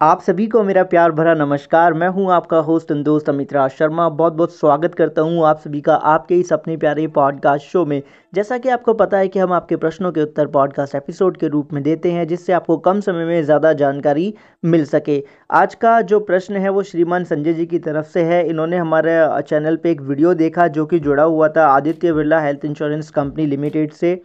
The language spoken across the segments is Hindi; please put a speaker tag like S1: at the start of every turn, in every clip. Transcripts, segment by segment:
S1: आप सभी को मेरा प्यार भरा नमस्कार। मैं हूँ आपका होस्ट एंड दोस्त अमित राज शर्मा। बहुत बहुत स्वागत करता हूँ आप सभी का आपके इस अपने प्यारे पॉडकास्ट शो में। जैसा कि आपको पता है कि हम आपके प्रश्नों के उत्तर पॉडकास्ट एपिसोड के रूप में देते हैं, जिससे आपको कम समय में ज़्यादा जानकारी मिल सके। आज का जो प्रश्न है, वो श्रीमान संजय जी की तरफ़ से है। इन्होंने हमारे चैनल पर एक वीडियो देखा, जो कि जुड़ा हुआ था Aditya Birla health insurance company limited से।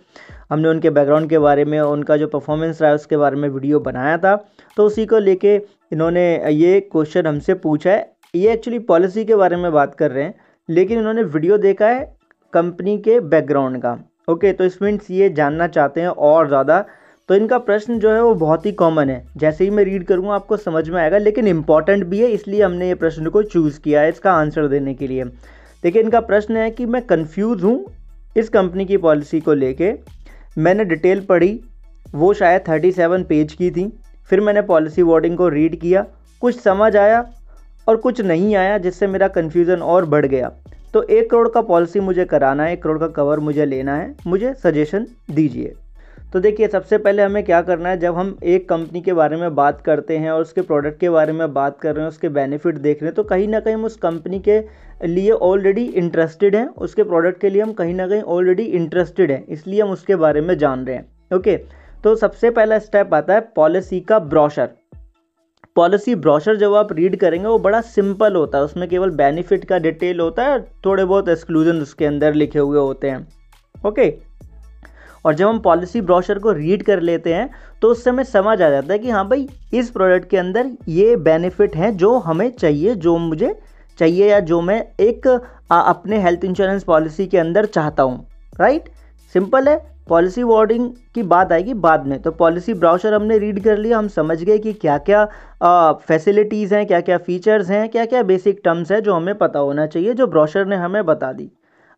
S1: हमने उनके बैकग्राउंड के बारे में, उनका जो परफॉर्मेंस रहा है, उसके बारे में वीडियो बनाया था। तो उसी को लेके इन्होंने ये क्वेश्चन हमसे पूछा है। ये एक्चुअली पॉलिसी के बारे में बात कर रहे हैं, लेकिन इन्होंने वीडियो देखा है कंपनी के बैकग्राउंड का। ओके तो मीन्स ये जानना चाहते हैं और ज़्यादा। तो इनका प्रश्न जो है, वो बहुत ही कॉमन है। जैसे ही मैं रीड करूँगा, आपको समझ में आएगा, लेकिन इंपॉर्टेंट भी है, इसलिए हमने ये प्रश्न को चूज़ किया है इसका आंसर देने के लिए। देखिए, इनका प्रश्न है कि मैं कन्फ्यूज़ हूँ इस कंपनी की पॉलिसी को लेके। मैंने डिटेल पढ़ी, वो शायद थर्टी सेवन पेज की थी। फिर मैंने पॉलिसी वर्डिंग को रीड किया, कुछ समझ आया और कुछ नहीं आया, जिससे मेरा कन्फ्यूज़न और बढ़ गया। तो एक करोड़ का पॉलिसी मुझे कराना है, एक करोड़ का कवर मुझे लेना है, मुझे सजेशन दीजिए। तो देखिए, सबसे पहले हमें क्या करना है, जब हम एक कंपनी के बारे में बात करते हैं और उसके प्रोडक्ट के बारे में बात कर रहे हैं, उसके बेनिफिट देख रहे हैं तो कहीं ना कहीं हम उस कंपनी के लिए ऑलरेडी इंटरेस्टेड हैं। उसके प्रोडक्ट के लिए हम कहीं ना कहीं ऑलरेडी इंटरेस्टेड हैं, इसलिए हम उसके बारे में जान रहे हैं। ओके तो सबसे पहला स्टेप आता है पॉलिसी का ब्रॉशर पॉलिसी ब्रॉशर जब आप रीड करेंगे, वो बड़ा सिंपल होता है। उसमें केवल बेनिफिट का डिटेल होता है, थोड़े बहुत एक्सक्लूजन उसके अंदर लिखे हुए होते हैं। ओके और जब हम पॉलिसी ब्रॉशर को रीड कर लेते हैं तो उससे हमें समझ आ जाता है कि हाँ भाई इस प्रोडक्ट के अंदर ये बेनिफिट हैं जो हमें चाहिए जो मुझे चाहिए या जो मैं एक आ, अपने हेल्थ इंश्योरेंस पॉलिसी के अंदर चाहता हूँ राइट? सिंपल है पॉलिसी वार्डिंग की बात आएगी बाद में। तो पॉलिसी ब्राउशर हमने रीड कर लिया हम समझ गए कि क्या क्या फैसिलिटीज़ हैं क्या क्या फीचर्स हैं क्या क्या बेसिक टर्म्स हैं जो हमें पता होना चाहिए जो ब्राउशर ने हमें बता दी।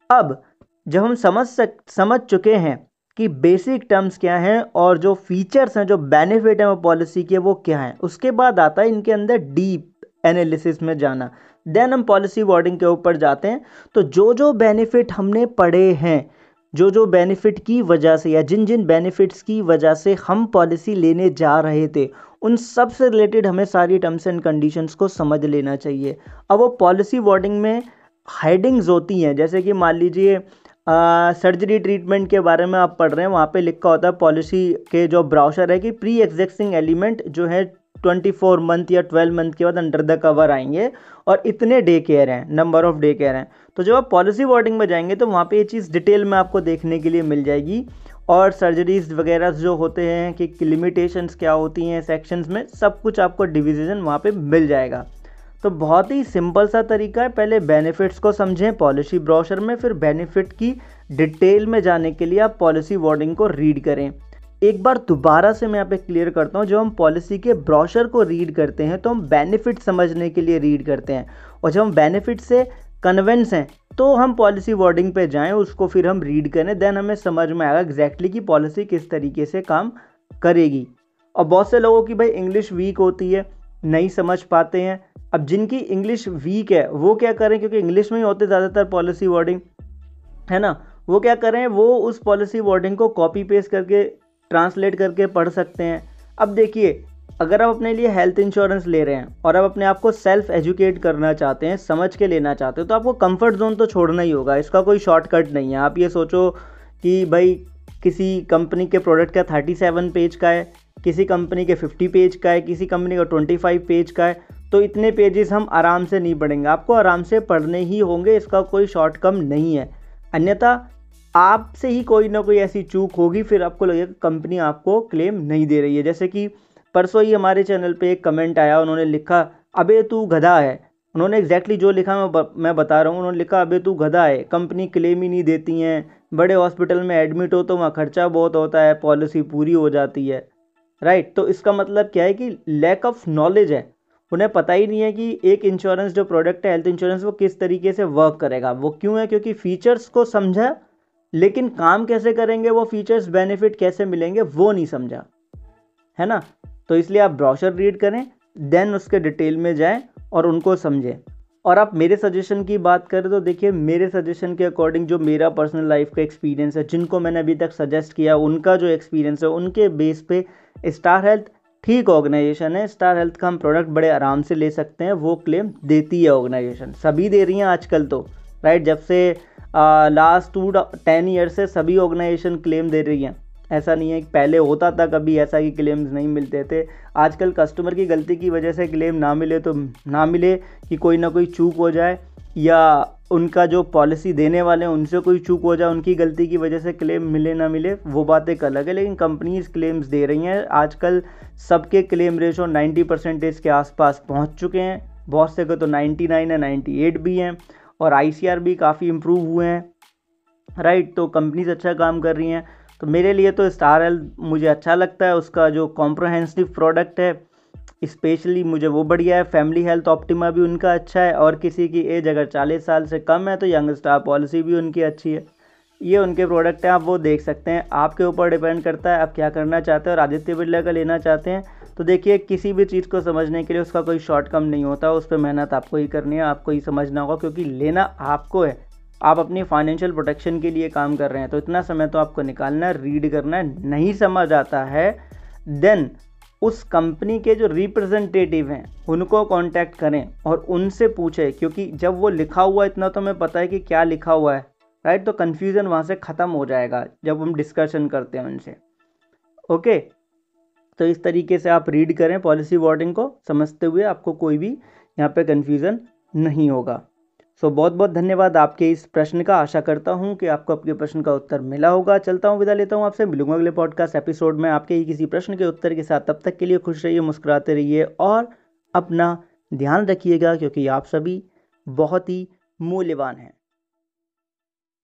S1: अब जब हम समझ सक समझ चुके हैं कि बेसिक टर्म्स क्या हैं और जो फीचर्स हैं, जो बेनिफिट हैं वो पॉलिसी के, वो क्या हैं। उसके बाद आता है इनके अंदर डीप एनालिसिस में जाना। देन हम पॉलिसी वार्डिंग के ऊपर जाते हैं। तो जो जो बेनिफिट हमने पढ़े हैं जो जो बेनिफिट की वजह से या जिन जिन बेनिफिट्स की वजह से हम पॉलिसी लेने जा रहे थे, उन सबसे रिलेटेड हमें सारी टर्म्स एंड कंडीशंस को समझ लेना चाहिए। अब वो पॉलिसी वर्डिंग में हेडिंग्स होती हैं, जैसे कि मान लीजिए सर्जरी ट्रीटमेंट के बारे में आप पढ़ रहे हैं, वहाँ पे लिखा होता है पॉलिसी के जो ब्राउशर है कि प्री एग्जिस्टिंग एलिमेंट जो है ट्वेंटी फोर मंथ या ट्वेल्व मंथ के बाद अंडर द कवर आएँगे और इतने डे केयर हैं, नंबर ऑफ़ डे केयर हैं। तो जब आप पॉलिसी वार्डिंग में जाएँगे तो वहाँ पे ये चीज़ डिटेल में आपको देखने के लिए मिल जाएगी और सर्जरीज वगैरह जो होते हैं कि लिमिटेशंस क्या होती हैं सेक्शंस में सब कुछ आपको डिविजन वहाँ पे मिल जाएगा। तो बहुत ही सिंपल सा तरीका है, पहले बेनिफिट्स को समझें पॉलिसी ब्रोशर में, फिर बेनिफिट की डिटेल में जाने के लिए आप पॉलिसी वर्डिंग को रीड करें। एक बार दोबारा से मैं यहाँ पे क्लियर करता हूँ, जब हम पॉलिसी के ब्रोशर को रीड करते हैं तो हम बेनिफिट समझने के लिए रीड करते हैं। और जब हम बेनिफिट से कन्वेंस हैं तो हम पॉलिसी वर्डिंग पे जाएँ, उसको फिर हम रीड करें देन हमें समझ में आएगा एग्जैक्टली कि पॉलिसी किस तरीके से काम करेगी। और बहुत से लोगों की भाई इंग्लिश वीक होती है, नहीं समझ पाते हैं अब जिनकी इंग्लिश वीक है, वो क्या करें क्योंकि इंग्लिश में ही होते ज़्यादातर पॉलिसी वर्डिंग है ना? वो क्या करें वो उस पॉलिसी वर्डिंग को कॉपी पेस्ट करके ट्रांसलेट करके पढ़ सकते हैं। अब देखिए, अगर आप अपने लिए हेल्थ इंश्योरेंस ले रहे हैं और आप अपने आप को सेल्फ एजुकेट करना चाहते हैं, समझ के लेना चाहते हो तो आपको कंफर्ट जोन तो छोड़ना ही होगा। इसका कोई शॉर्टकट नहीं है। आप ये सोचो कि भाई, किसी कंपनी के प्रोडक्ट का थर्टी सेवन पेज का है, किसी कंपनी के फिफ्टी पेज का है, किसी कंपनी का ट्वेंटी फाइव पेज का है तो इतने पेजेस हम आराम से नहीं पढ़ेंगे। आपको आराम से पढ़ने ही होंगे, इसका कोई शॉर्ट कम नहीं है। अन्यथा, आपसे ही कोई ना कोई ऐसी चूक होगी, फिर आपको लगेगा कंपनी आपको क्लेम नहीं दे रही है। जैसे कि परसों ही हमारे चैनल पे एक कमेंट आया, उन्होंने लिखा, अबे तू गधा है। उन्होंने एग्जैक्टली जो लिखा मैं मैं बता रहा हूँ, उन्होंने लिखा, अबे तू गधा है कंपनी क्लेम ही नहीं देती हैं। बड़े हॉस्पिटल में एडमिट हो तो वहाँ खर्चा बहुत होता है पॉलिसी पूरी हो जाती है। राइट तो इसका मतलब क्या है कि लैक ऑफ़ नॉलेज है। उन्हें पता ही नहीं है कि एक इंश्योरेंस जो प्रोडक्ट है हेल्थ इंश्योरेंस वो किस तरीके से वर्क करेगा। वो क्यों है? क्योंकि फीचर्स को समझा, लेकिन काम कैसे करेंगे, वो फीचर्स बेनिफिट कैसे मिलेंगे, वो नहीं समझा। है ना? तो इसलिए आप ब्रॉशर रीड करें देन उसके डिटेल में जाएँ और उनको समझें। और आप मेरे सजेशन की बात करें तो देखिए, मेरे सजेशन के अकॉर्डिंग जो मेरा पर्सनल लाइफ का एक्सपीरियंस है, जिनको मैंने अभी तक सजेस्ट किया, उनका जो एक्सपीरियंस है, उनके बेस पे स्टार हेल्थ ठीक ऑर्गेनाइजेशन है स्टार हेल्थ का हम प्रोडक्ट बड़े आराम से ले सकते हैं, वो क्लेम देती है ऑर्गेनाइजेशन। सभी दे रही हैं आजकल तो राइट जब से लास्ट टू टेन ईयर से सभी ऑर्गेनाइजेशन क्लेम दे रही हैं। ऐसा नहीं है कि पहले होता था, कभी ऐसा कि क्लेम्स नहीं मिलते थे। आजकल कस्टमर की गलती की वजह से क्लेम ना मिले तो ना मिले कि कोई ना कोई चूक हो जाए। या उनका जो पॉलिसी देने वाले हैं, उनसे कोई चूक हो जाए, उनकी गलती की वजह से क्लेम मिले ना मिले, वो बात एक अलग है। लेकिन कंपनीज़ क्लेम्स दे रही हैं। आजकल सबके क्लेम रेशो 90 परसेंटेज के आसपास पहुँच चुके हैं। बहुत से को तो 99 है 98 भी हैं और आईसीआर भी काफ़ी इम्प्रूव हुए हैं। राइट तो कंपनीज़ अच्छा काम कर रही हैं। तो मेरे लिए तो स्टार एल मुझे अच्छा लगता है। उसका जो कॉम्प्रोहेंसिव प्रोडक्ट है स्पेशली मुझे वो बढ़िया है, फैमिली हेल्थ ऑप्टिमा भी उनका अच्छा है और किसी की एज अगर चालीस साल से कम है तो यंग स्टार पॉलिसी भी उनकी अच्छी है। ये उनके प्रोडक्ट हैं, आप वो देख सकते हैं। आपके ऊपर डिपेंड करता है आप क्या करना चाहते हैं और आदित्य बिरला का लेना चाहते हैं। तो देखिए, किसी भी चीज़ को समझने के लिए उसका कोई शॉर्ट कम नहीं होता, उस पर मेहनत आपको ही करनी है, आपको ही समझना होगा क्योंकि लेना आपको है। आप अपनी फाइनेंशियल प्रोटेक्शन के लिए काम कर रहे हैं तो इतना समय तो आपको निकालना रीड करना नहीं समझ आता है देन उस कंपनी के जो रिप्रेजेंटेटिव हैं, उनको कांटेक्ट करें और उनसे पूछें, क्योंकि जब वो लिखा हुआ इतना तो हमें पता है कि क्या लिखा हुआ है राइट तो कन्फ्यूज़न वहाँ से ख़त्म हो जाएगा जब हम डिस्कशन करते हैं उनसे। ओके तो इस तरीके से आप रीड करें पॉलिसी वर्डिंग को समझते हुए आपको कोई भी यहाँ पे कन्फ्यूज़न नहीं होगा। सो बहुत बहुत धन्यवाद आपके इस प्रश्न का। आशा करता हूँ कि आपको आपके प्रश्न का उत्तर मिला होगा। चलता हूँ, विदा लेता हूँ आपसे। मिलूँगा अगले पॉडकास्ट एपिसोड में। आपके ही किसी प्रश्न के उत्तर के साथ। तब तक के लिए खुश रहिए, मुस्कुराते रहिए और अपना ध्यान रखिएगा क्योंकि आप सभी बहुत ही मूल्यवान हैं।